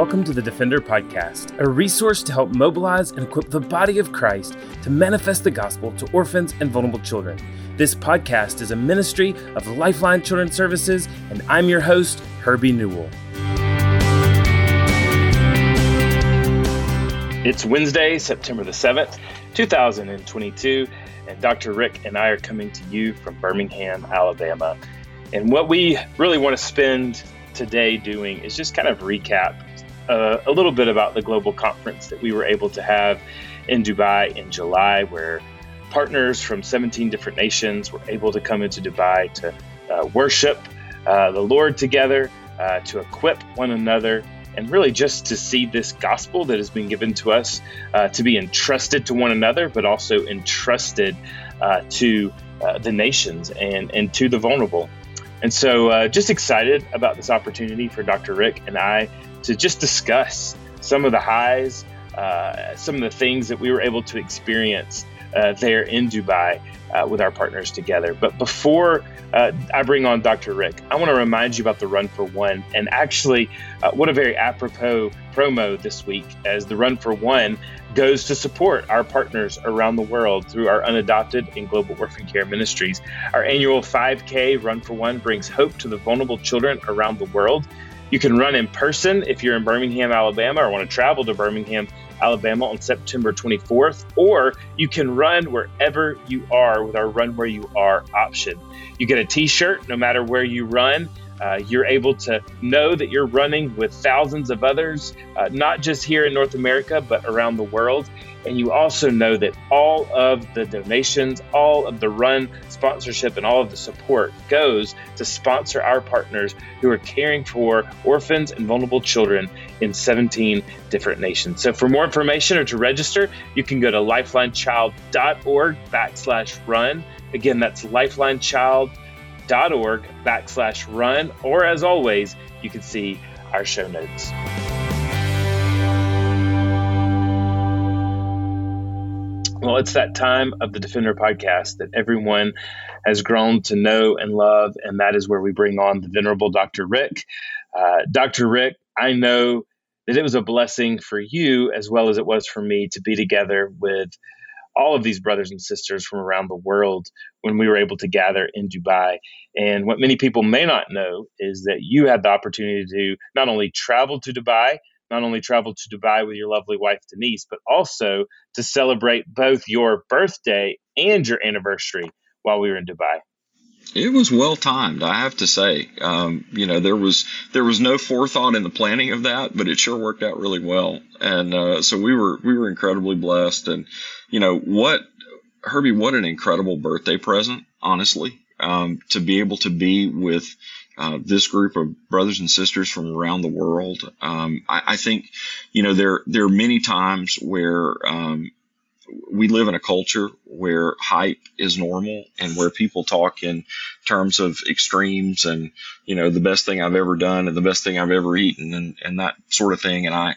welcome to the Defender Podcast, a resource to help mobilize and equip the body of Christ to manifest the gospel to orphans and vulnerable children. This podcast is a ministry of Lifeline Children's Services, and I'm your host, Herbie Newell. It's Wednesday, September the 7th, 2022, and Dr. Rick and I are coming to you from Birmingham, Alabama. And what we really want to spend today doing is just kind of recap uh, a little bit about the global conference that we were able to have in Dubai in July, where partners from 17 different nations were able to come into Dubai to uh, worship uh, the Lord together, uh, to equip one another, and really just to see this gospel that has been given to us uh, to be entrusted to one another, but also entrusted uh, to the nations and, and to the vulnerable. And so, just excited about this opportunity for Dr. Rick and I to just discuss some of the highs, uh, some of the things that we were able to experience uh, there in Dubai uh, with our partners together. But before uh, I bring on Dr. Rick, I want to remind you about the Run for One. And actually, uh, what a very apropos promo this week as the Run for One goes to support our partners around the world through our unadopted and global orphan care ministries. Our annual 5K Run for One brings hope to the vulnerable children around the world. You can run in person if you're in Birmingham, Alabama, or want to travel to Birmingham, Alabama on September 24th, or you can run wherever you are with our Run Where You Are option. You get a t shirt no matter where you run. Uh, you're able to know that you're running with thousands of others, uh, not just here in North America, but around the world. And you also know that all of the donations, all of the run sponsorship, and all of the support goes to sponsor our partners who are caring for orphans and vulnerable children in 17 different nations. So for more information or to register, you can go to lifelinechild.org backslash run. Again, that's lifelinechild.org backslash run. or as always, you can see our show notes. Well, it's that time of the Defender podcast that everyone has grown to know and love, and that is where we bring on the venerable Dr. Rick. Uh, Dr. Rick, I know that it was a blessing for you as well as it was for me to be together with all of these brothers and sisters from around the world when we were able to gather in Dubai. And what many people may not know is that you had the opportunity to not only travel to Dubai, not only travel to Dubai with your lovely wife Denise, but also to celebrate both your birthday and your anniversary while we were in Dubai. It was well timed, I have to say. Um, you know, there was there was no forethought in the planning of that, but it sure worked out really well. And uh, so we were we were incredibly blessed. And you know what, Herbie, what an incredible birthday present, honestly, um, to be able to be with uh, this group of brothers and sisters from around the world. Um, I, I, think, you know, there there are many times where um, we live in a culture where hype is normal and where people talk in terms of extremes and you know the best thing I've ever done and the best thing I've ever eaten and, and that sort of thing and I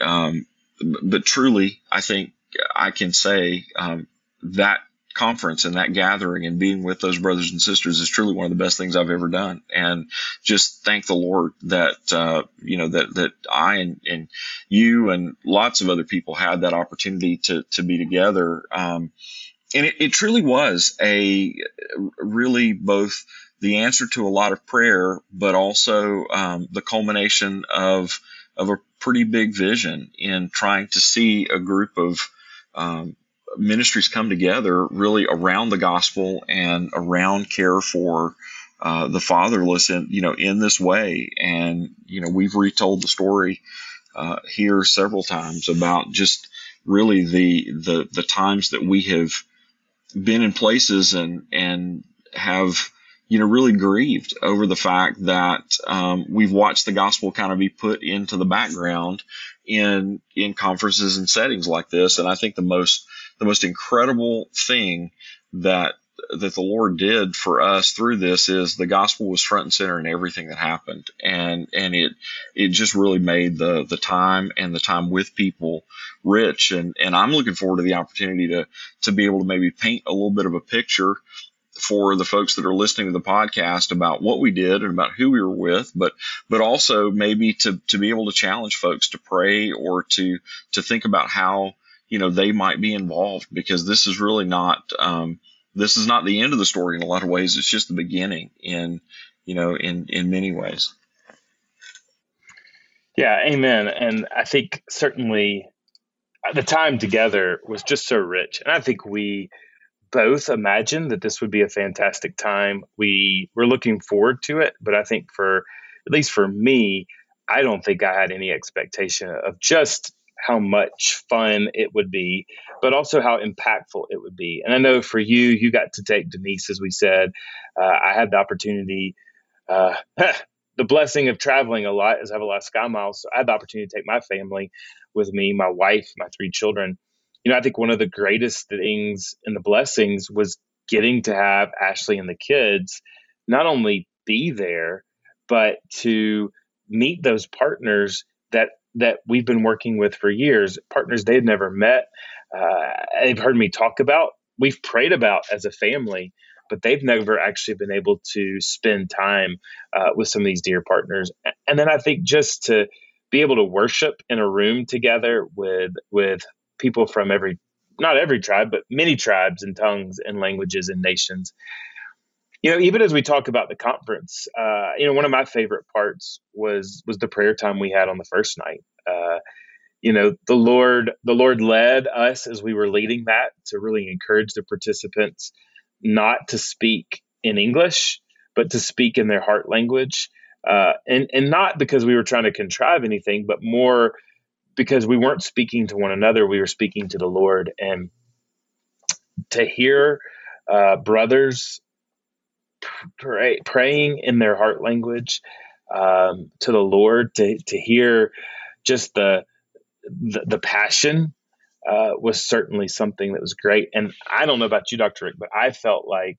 um, but truly I think I can say um, that conference and that gathering and being with those brothers and sisters is truly one of the best things I've ever done. And just thank the Lord that, uh, you know, that, that I and, and you and lots of other people had that opportunity to, to be together. Um, and it, it truly was a really both the answer to a lot of prayer, but also um, the culmination of, of a pretty big vision in trying to see a group of um, ministries come together really around the gospel and around care for uh, the fatherless in you know in this way. And you know we've retold the story uh, here several times about just really the the the times that we have been in places and and have you know really grieved over the fact that um, we've watched the gospel kind of be put into the background in in conferences and settings like this. And I think the most the most incredible thing that that the Lord did for us through this is the gospel was front and center in everything that happened, and and it it just really made the the time and the time with people rich, and and I'm looking forward to the opportunity to to be able to maybe paint a little bit of a picture for the folks that are listening to the podcast about what we did and about who we were with, but but also maybe to to be able to challenge folks to pray or to to think about how you know they might be involved because this is really not um, this is not the end of the story in a lot of ways. It's just the beginning in you know in in many ways. Yeah, amen. And I think certainly the time together was just so rich. And I think we both imagined that this would be a fantastic time. We were looking forward to it, but I think for at least for me, I don't think I had any expectation of just how much fun it would be, but also how impactful it would be. And I know for you, you got to take Denise, as we said. Uh, I had the opportunity, uh, the blessing of traveling a lot, as I have a lot of sky miles. So I had the opportunity to take my family with me, my wife, my three children. You know, I think one of the greatest things and the blessings was getting to have Ashley and the kids not only be there, but to meet those partners that that we've been working with for years, partners they've never met, uh, they've heard me talk about, we've prayed about as a family, but they've never actually been able to spend time uh, with some of these dear partners. And then I think just to be able to worship in a room together with with people from every not every tribe, but many tribes and tongues and languages and nations. You know, even as we talk about the conference, uh, you know, one of my favorite parts was was the prayer time we had on the first night. Uh, you know, the Lord the Lord led us as we were leading that to really encourage the participants not to speak in English, but to speak in their heart language uh, and and not because we were trying to contrive anything, but more because we weren't speaking to one another, we were speaking to the Lord, and to hear uh, brothers pray, praying in their heart language um, to the Lord, to to hear just the the, the passion uh, was certainly something that was great. And I don't know about you, Dr. Rick, but I felt like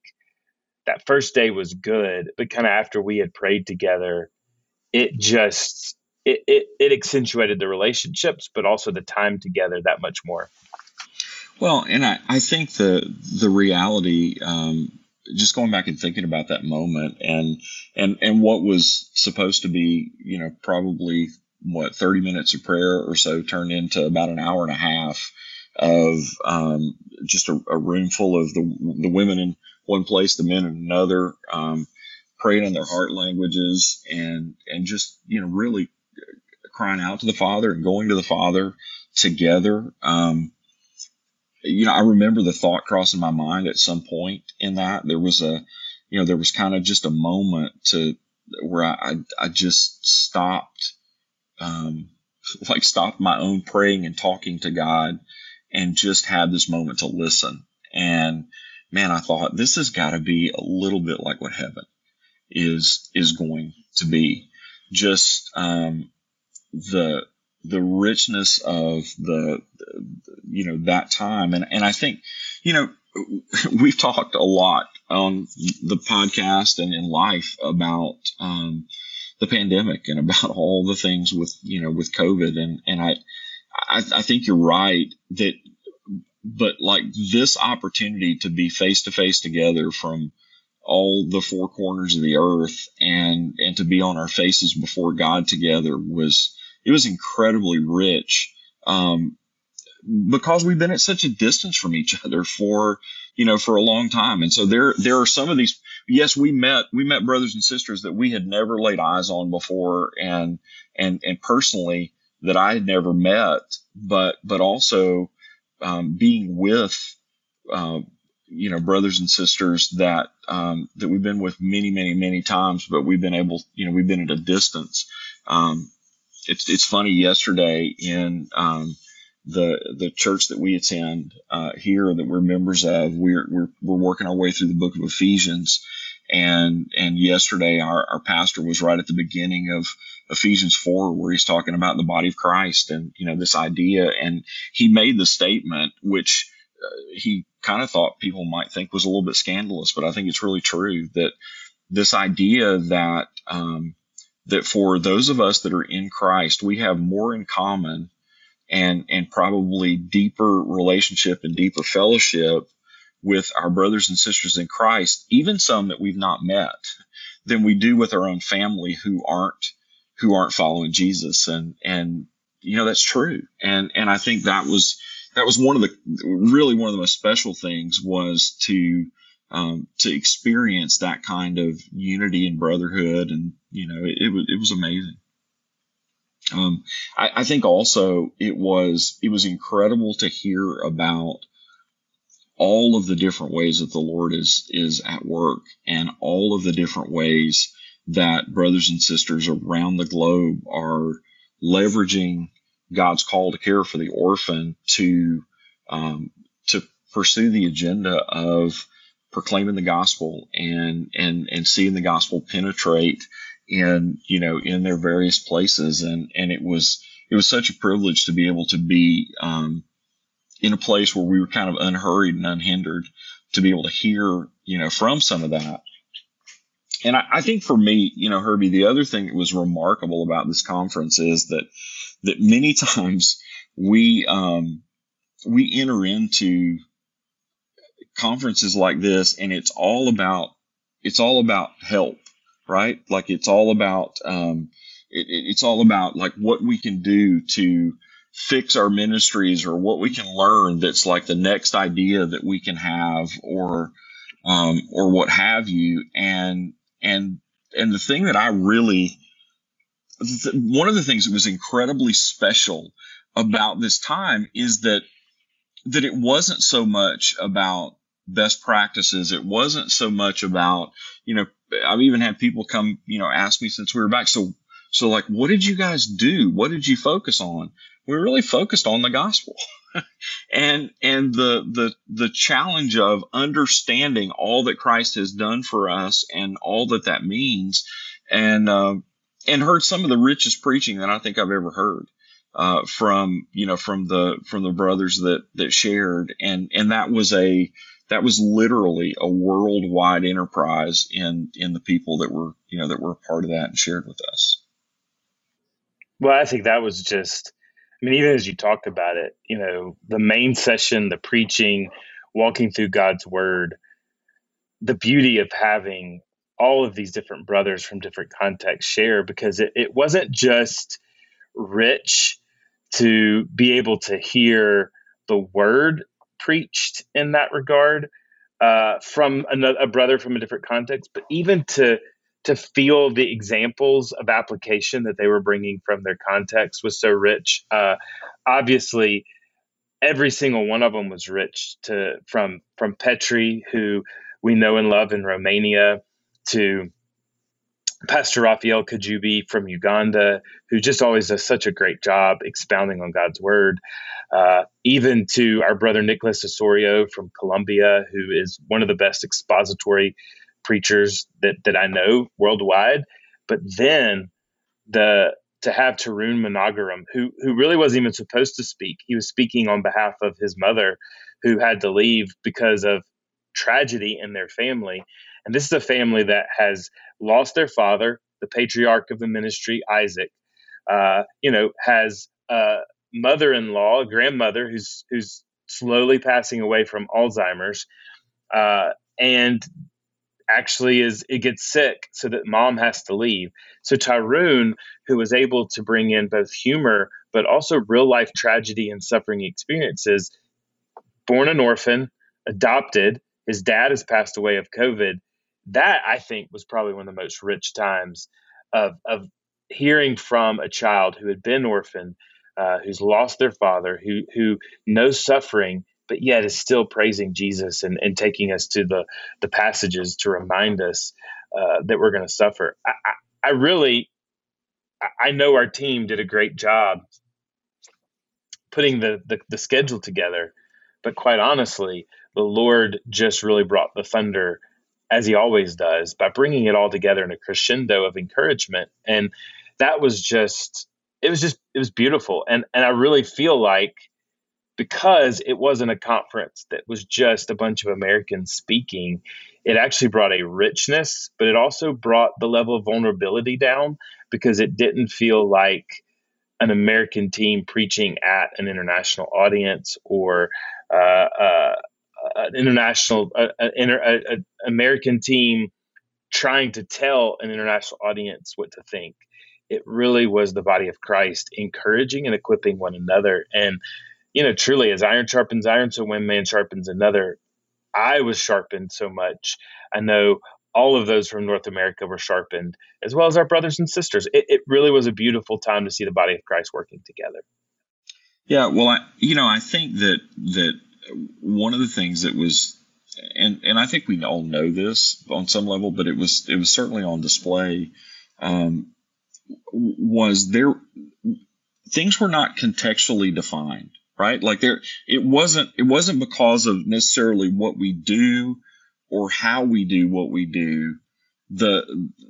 that first day was good, but kind of after we had prayed together, it just it, it, it accentuated the relationships, but also the time together that much more. Well, and I, I think the the reality, um, just going back and thinking about that moment and and and what was supposed to be, you know, probably what 30 minutes of prayer or so turned into about an hour and a half of um, just a, a, room full of the the women in one place, the men in another, um, praying in their heart languages, and and just you know really crying out to the Father and going to the Father together. Um, you know, I remember the thought crossing my mind at some point in that there was a, you know, there was kind of just a moment to where I, I, I just stopped, um, like stopped my own praying and talking to God and just had this moment to listen. And man, I thought this has got to be a little bit like what heaven is is going to be. Just um, the the richness of the, you know that time, and and I think you know we've talked a lot on the podcast and in life about um, the pandemic and about all the things with you know with COVID, and and I I, I think you're right that but like this opportunity to be face to face together from all the four corners of the earth and and to be on our faces before God together was it was incredibly rich um, because we've been at such a distance from each other for you know for a long time. And so there there are some of these yes we met we met brothers and sisters that we had never laid eyes on before and and and personally that I had never met but but also um, being with uh, you know brothers and sisters that um, that we've been with many many many times but we've been able you know we've been at a distance um, it's it's funny yesterday in um, the the church that we attend uh, here that we're members of we're, we're we're working our way through the book of Ephesians. And and yesterday our, our pastor was right at the beginning of Ephesians 4 where he's talking about the body of Christ and you know this idea. And he made the statement which uh, he kind of thought people might think was a little bit scandalous but I think it's really true that this idea that um, that for those of us that are in Christ we have more in common and and probably deeper relationship and deeper fellowship with our brothers and sisters in Christ, even some that we've not met, than we do with our own family who aren't who aren't following Jesus. And and you know that's true. And and I think that was that was one of the really one of the most special things was to um, to experience that kind of unity and brotherhood, and you know, it, it was it was amazing. Um, I, I, think also it was it was incredible to hear about all of the different ways that the Lord is is at work, and all of the different ways that brothers and sisters around the globe are leveraging God's call to care for the orphan to um, to pursue the agenda of proclaiming the gospel and and and seeing the gospel penetrate in you know in their various places. And and it was it was such a privilege to be able to be um, in a place where we were kind of unhurried and unhindered to be able to hear you know from some of that. And I, I think for me you know herbie the other thing that was remarkable about this conference is that that many times we um, we enter into conferences like this and it's all about it's all about help right? Like it's all about um, it, it's all about like what we can do to fix our ministries or what we can learn that's like the next idea that we can have or um, or what have you. And and and the thing that i really one of the things that was incredibly special about this time is that that it wasn't so much about best practices. It wasn't so much about, you know, I've even had people come, you know, ask me since we were back. So, so like, what did you guys do? What did you focus on? We really focused on the gospel. and and the the the challenge of understanding all that Christ has done for us and all that that means, and uh, and heard some of the richest preaching that I think I've ever heard uh, from you know from the from the brothers that that shared, and and that was a that was literally a worldwide enterprise in in the people that were you know that were a part of that and shared with us. Well, I think that was just. I mean, even as you talked about it, you know, the main session, the preaching, walking through God's word, the beauty of having all of these different brothers from different contexts share because it, it wasn't just rich to be able to hear the word preached in that regard uh, from another, a brother from a different context, but even to to feel the examples of application that they were bringing from their context was so rich. Uh, obviously, every single one of them was rich. To from from Petri, who we know and love in Romania, to Pastor Raphael Kajubi from Uganda, who just always does such a great job expounding on God's word, uh, even to our brother Nicholas Osorio from Colombia, who is one of the best expository preachers that, that I know worldwide. But then the to have Tarun Manogaram, who who really wasn't even supposed to speak. He was speaking on behalf of his mother, who had to leave because of tragedy in their family. And this is a family that has lost their father, the patriarch of the ministry, Isaac. Uh, you know, has a mother-in-law, a grandmother who's who's slowly passing away from Alzheimer's, uh, and actually is it gets sick so that mom has to leave. So Tyrone, who was able to bring in both humor but also real life tragedy and suffering experiences, born an orphan, adopted. His dad has passed away of COVID that I think was probably one of the most rich times of of hearing from a child who had been orphaned, uh, who's lost their father, who who knows suffering, but yet is still praising Jesus and, and taking us to the the passages to remind us uh, that we're going to suffer. I, I, I really, I know our team did a great job putting the, the, the schedule together, but quite honestly, the Lord just really brought the thunder as he always does, by bringing it all together in a crescendo of encouragement. And that was just, it was just, it was beautiful. And, and I really feel like because it wasn't a conference that was just a bunch of Americans speaking, it actually brought a richness, but it also brought the level of vulnerability down because it didn't feel like an American team preaching at an international audience or uh, uh, an international, an American team trying to tell an international audience what to think. It really was the body of Christ encouraging and equipping one another. And, you know, truly, as iron sharpens iron, so one man sharpens another. I was sharpened so much. I know all of those from North America were sharpened, as well as our brothers and sisters. It, it really was a beautiful time to see the body of Christ working together. Yeah, well, I, you know, I think that that one of the things that was, and and I think we all know this on some level, but it was it was certainly on display. Um, was there things were not contextually defined, right? Like there, it wasn't it wasn't because of necessarily what we do or how we do what we do, the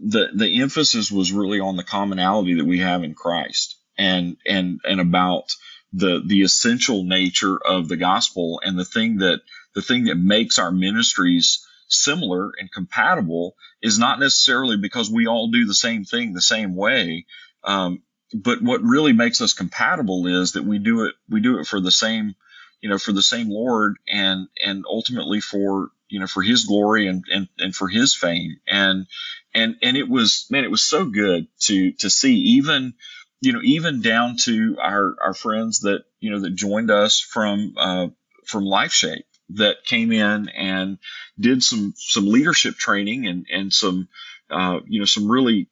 the the emphasis was really on the commonality that we have in Christ and and and about the the essential nature of the gospel and the thing that the thing that makes our ministries similar and compatible is not necessarily because we all do the same thing the same way um, but what really makes us compatible is that we do it we do it for the same you know for the same lord and and ultimately for you know, for his glory and, and, and for his fame. And, and, and it was, man, it was so good to, to see even, you know, even down to our, our friends that, you know, that joined us from, uh, from LifeShape that came in and did some, some leadership training and, and some, uh, you know, some really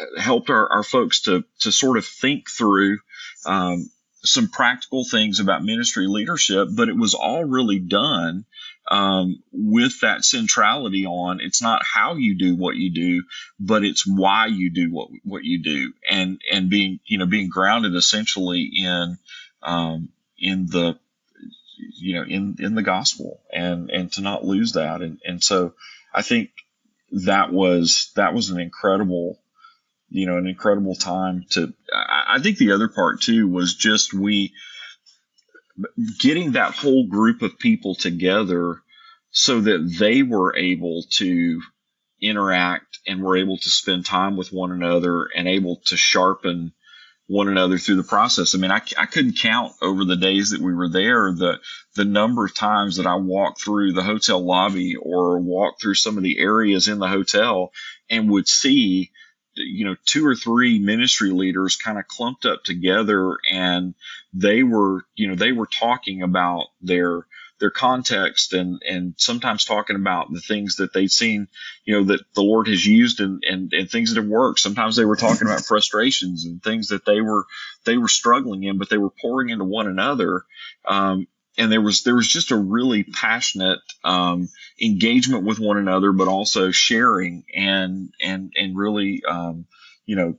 uh, helped our, our folks to, to sort of think through, um, some practical things about ministry leadership, but it was all really done um, with that centrality on it's not how you do what you do, but it's why you do what what you do, and and being you know being grounded essentially in um, in the you know in in the gospel and and to not lose that. And and so I think that was that was an incredible you know an incredible time to I, think the other part too was just we getting that whole group of people together so that they were able to interact and were able to spend time with one another and able to sharpen one another through the process. I mean, I, I couldn't count over the days that we were there the the number of times that I walked through the hotel lobby or walked through some of the areas in the hotel and would see you know two or three ministry leaders kind of clumped up together and they were you know they were talking about their their context and and sometimes talking about the things that they've seen you know that the lord has used and and, and things that have worked. Sometimes they were talking about frustrations and things that they were they were struggling in but they were pouring into one another um, and there was there was just a really passionate um, engagement with one another, but also sharing and and and really um, you know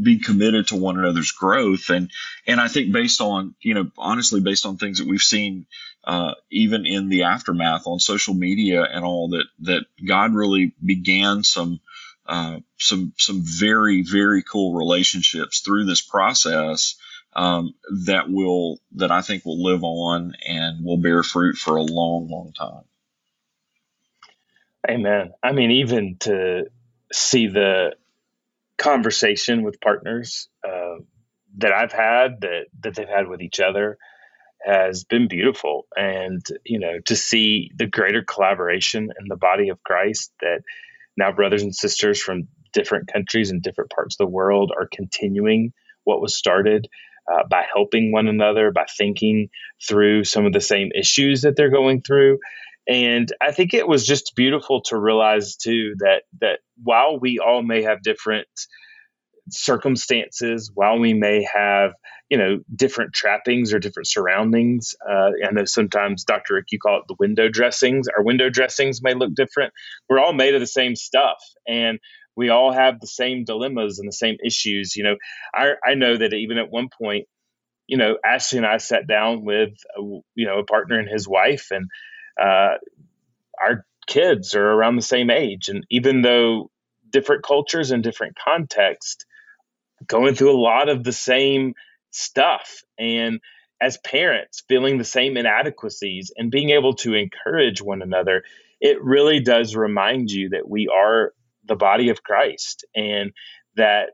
be committed to one another's growth. And and I think based on you know honestly based on things that we've seen uh, even in the aftermath on social media and all that that God really began some uh, some some very very cool relationships through this process um, that will that I think will live on and will bear fruit for a long, long time. Amen. I mean, even to see the conversation with partners uh, that I've had that that they've had with each other has been beautiful, and you know to see the greater collaboration in the body of Christ that now brothers and sisters from different countries and different parts of the world are continuing what was started uh, by helping one another, by thinking through some of the same issues that they're going through. And I think it was just beautiful to realize too that that while we all may have different circumstances, while we may have you know different trappings or different surroundings, uh, I know sometimes Dr. Rick, you call it the window dressings. Our window dressings may look different. We're all made of the same stuff, and we all have the same dilemmas and the same issues. You know, I, I know that even at one point, you know, Ashley and I sat down with, a, you know, a partner and his wife, and uh, our kids are around the same age. And even though different cultures and different contexts, going through a lot of the same stuff. And as parents, feeling the same inadequacies and being able to encourage one another, it really does remind you that we are the body of Christ and that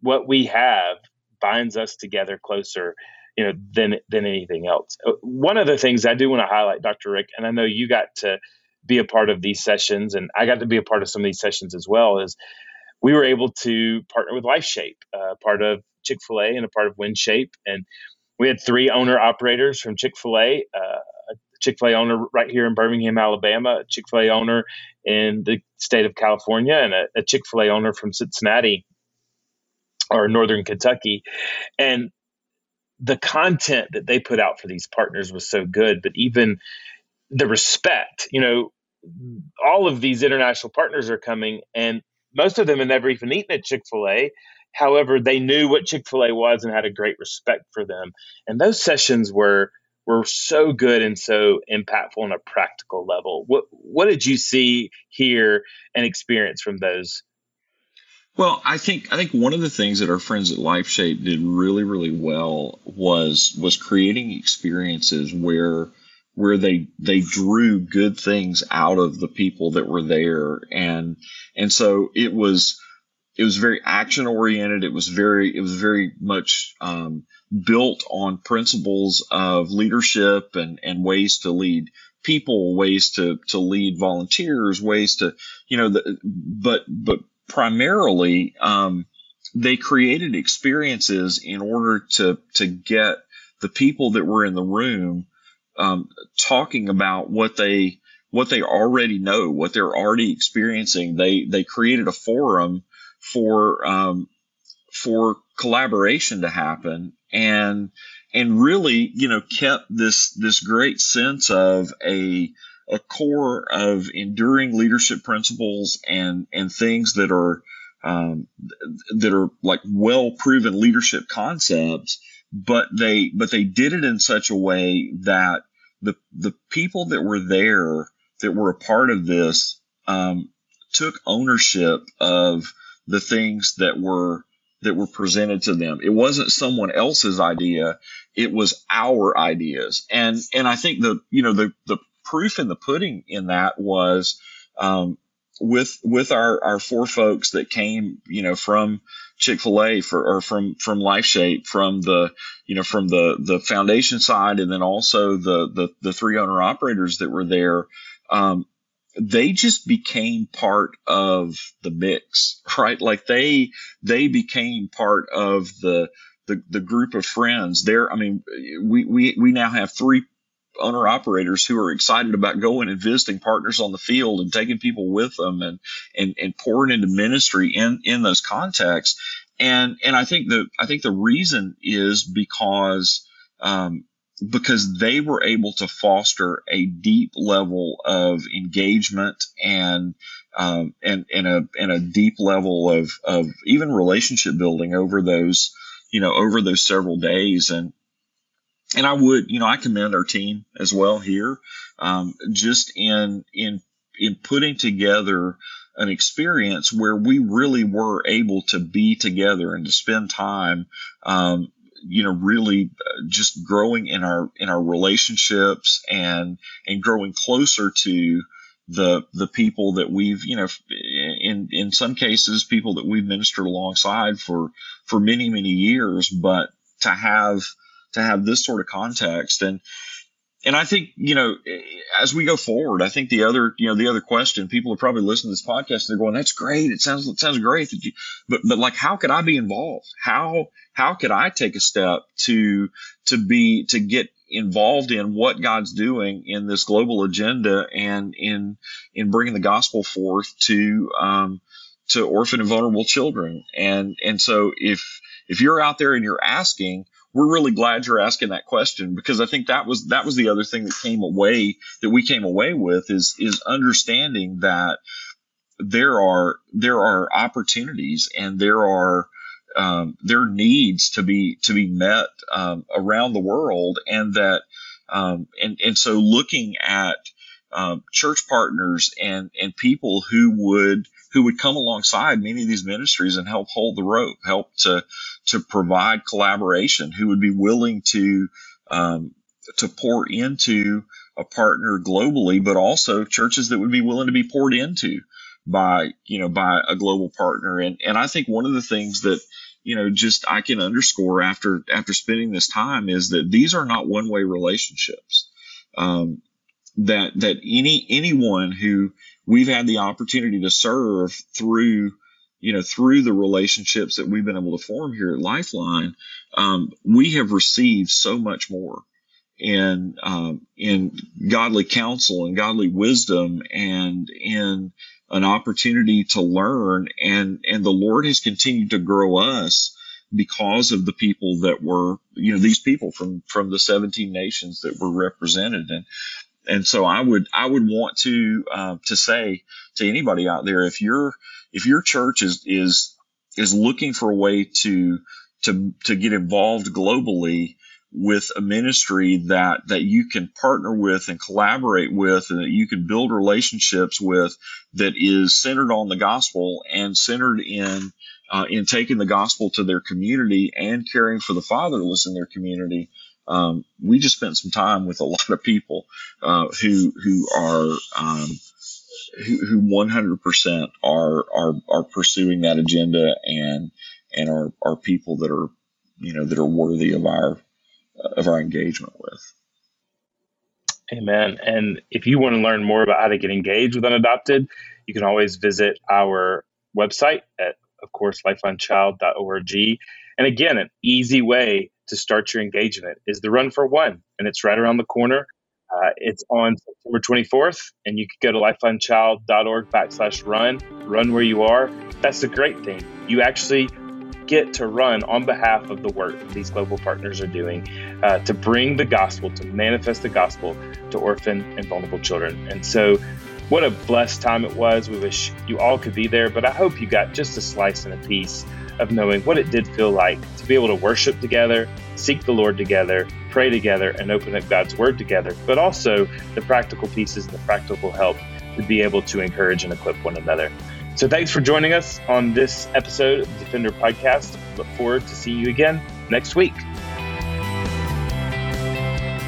what we have binds us together closer you know than than anything else. Uh, one of the things I do want to highlight, Dr. Rick, and I know you got to be a part of these sessions, and I got to be a part of some of these sessions as well. Is we were able to partner with LifeShape, uh, part of Chick Fil A and a part of WinShape, and we had three owner operators from Chick Fil A. Uh, Chick fil A owner right here in Birmingham, Alabama, a Chick fil A owner in the state of California, and a, a Chick fil A owner from Cincinnati or Northern Kentucky. And the content that they put out for these partners was so good, but even the respect, you know, all of these international partners are coming, and most of them had never even eaten at Chick fil A. However, they knew what Chick fil A was and had a great respect for them. And those sessions were were so good and so impactful on a practical level. What what did you see, hear, and experience from those? Well, I think I think one of the things that our friends at LifeShape did really really well was was creating experiences where where they they drew good things out of the people that were there and and so it was it was very action oriented it was very it was very much um, built on principles of leadership and, and ways to lead people, ways to, to lead volunteers, ways to, you know, the, but, but primarily, um, they created experiences in order to, to get the people that were in the room, um, talking about what they, what they already know, what they're already experiencing. They, they created a forum for, um, for collaboration to happen and and really you know kept this this great sense of a a core of enduring leadership principles and and things that are um, that are like well proven leadership concepts but they but they did it in such a way that the the people that were there that were a part of this um, took ownership of the things that were that were presented to them. It wasn't someone else's idea. It was our ideas. And, and I think the, you know, the, the proof in the pudding in that was, um, with, with our, our four folks that came, you know, from Chick-fil-A for, or from, from Life Shape, from the, you know, from the, the foundation side, and then also the, the, the three owner operators that were there. Um, they just became part of the mix, right? Like they they became part of the the, the group of friends. There, I mean, we, we we now have three owner operators who are excited about going and visiting partners on the field and taking people with them and and, and pouring into ministry in in those contexts. And and I think the I think the reason is because um, because they were able to foster a deep level of engagement and um, and and a and a deep level of of even relationship building over those you know over those several days. And and I would you know I commend our team as well here um, just in in in putting together an experience where we really were able to be together and to spend time um, you know really uh, just growing in our in our relationships and and growing closer to the the people that we've you know in in some cases people that we've ministered alongside for for many many years. But to have to have this sort of context and and I think you know, as we go forward, I think the other you know the other question people are probably listening to this podcast. They're going, "That's great. It sounds it sounds great." But but like, how could I be involved? How how could I take a step to to be to get involved in what God's doing in this global agenda and in in bringing the gospel forth to um, to orphan and vulnerable children? And and so if if you're out there and you're asking we're really glad you're asking that question because I think that was that was the other thing that came away that we came away with is is understanding that there are there are opportunities and there are um, there needs to be to be met um, around the world and that um, and and so looking at um, church partners and and people who would who would come alongside many of these ministries and help hold the rope, help to to provide collaboration, who would be willing to um, to pour into a partner globally, but also churches that would be willing to be poured into by you know by a global partner. And and I think one of the things that you know, just I can underscore after after spending this time is that these are not one way relationships. Um, that that any anyone who we've had the opportunity to serve through you know through the relationships that we've been able to form here at Lifeline, um, we have received so much more in um, in godly counsel and godly wisdom and in an opportunity to learn. And and the Lord has continued to grow us because of the people that were you know these people from from the 17 nations that were represented. And and so I would I would want to uh, to say to anybody out there if your if your church is is is looking for a way to to to get involved globally with a ministry that that you can partner with and collaborate with and that you can build relationships with that is centered on the gospel and centered in uh, in taking the gospel to their community and caring for the fatherless in their community um, we just spent some time with a lot of people uh, who who are um, who, who 100% are are are pursuing that agenda and and are are people that are you know that are worthy of our of our engagement with. Amen. And if you want to learn more about how to get engaged with unadopted, you can always visit our website at, of course, lifelinechild.org. And again, an easy way to start your engagement is the Run for One, and it's right around the corner. Uh, it's on September 24th, and you can go to lifelinechild.org backslash run, run where you are. That's the great thing. You actually get to run on behalf of the work these global partners are doing uh, to bring the gospel, to manifest the gospel to orphan and vulnerable children. And so, what a blessed time it was. We wish you all could be there, but I hope you got just a slice and a piece of knowing what it did feel like to be able to worship together, seek the Lord together, pray together, and open up God's Word together, but also the practical pieces and the practical help to be able to encourage and equip one another. So thanks for joining us on this episode of Defender Podcast. Look forward to seeing you again next week.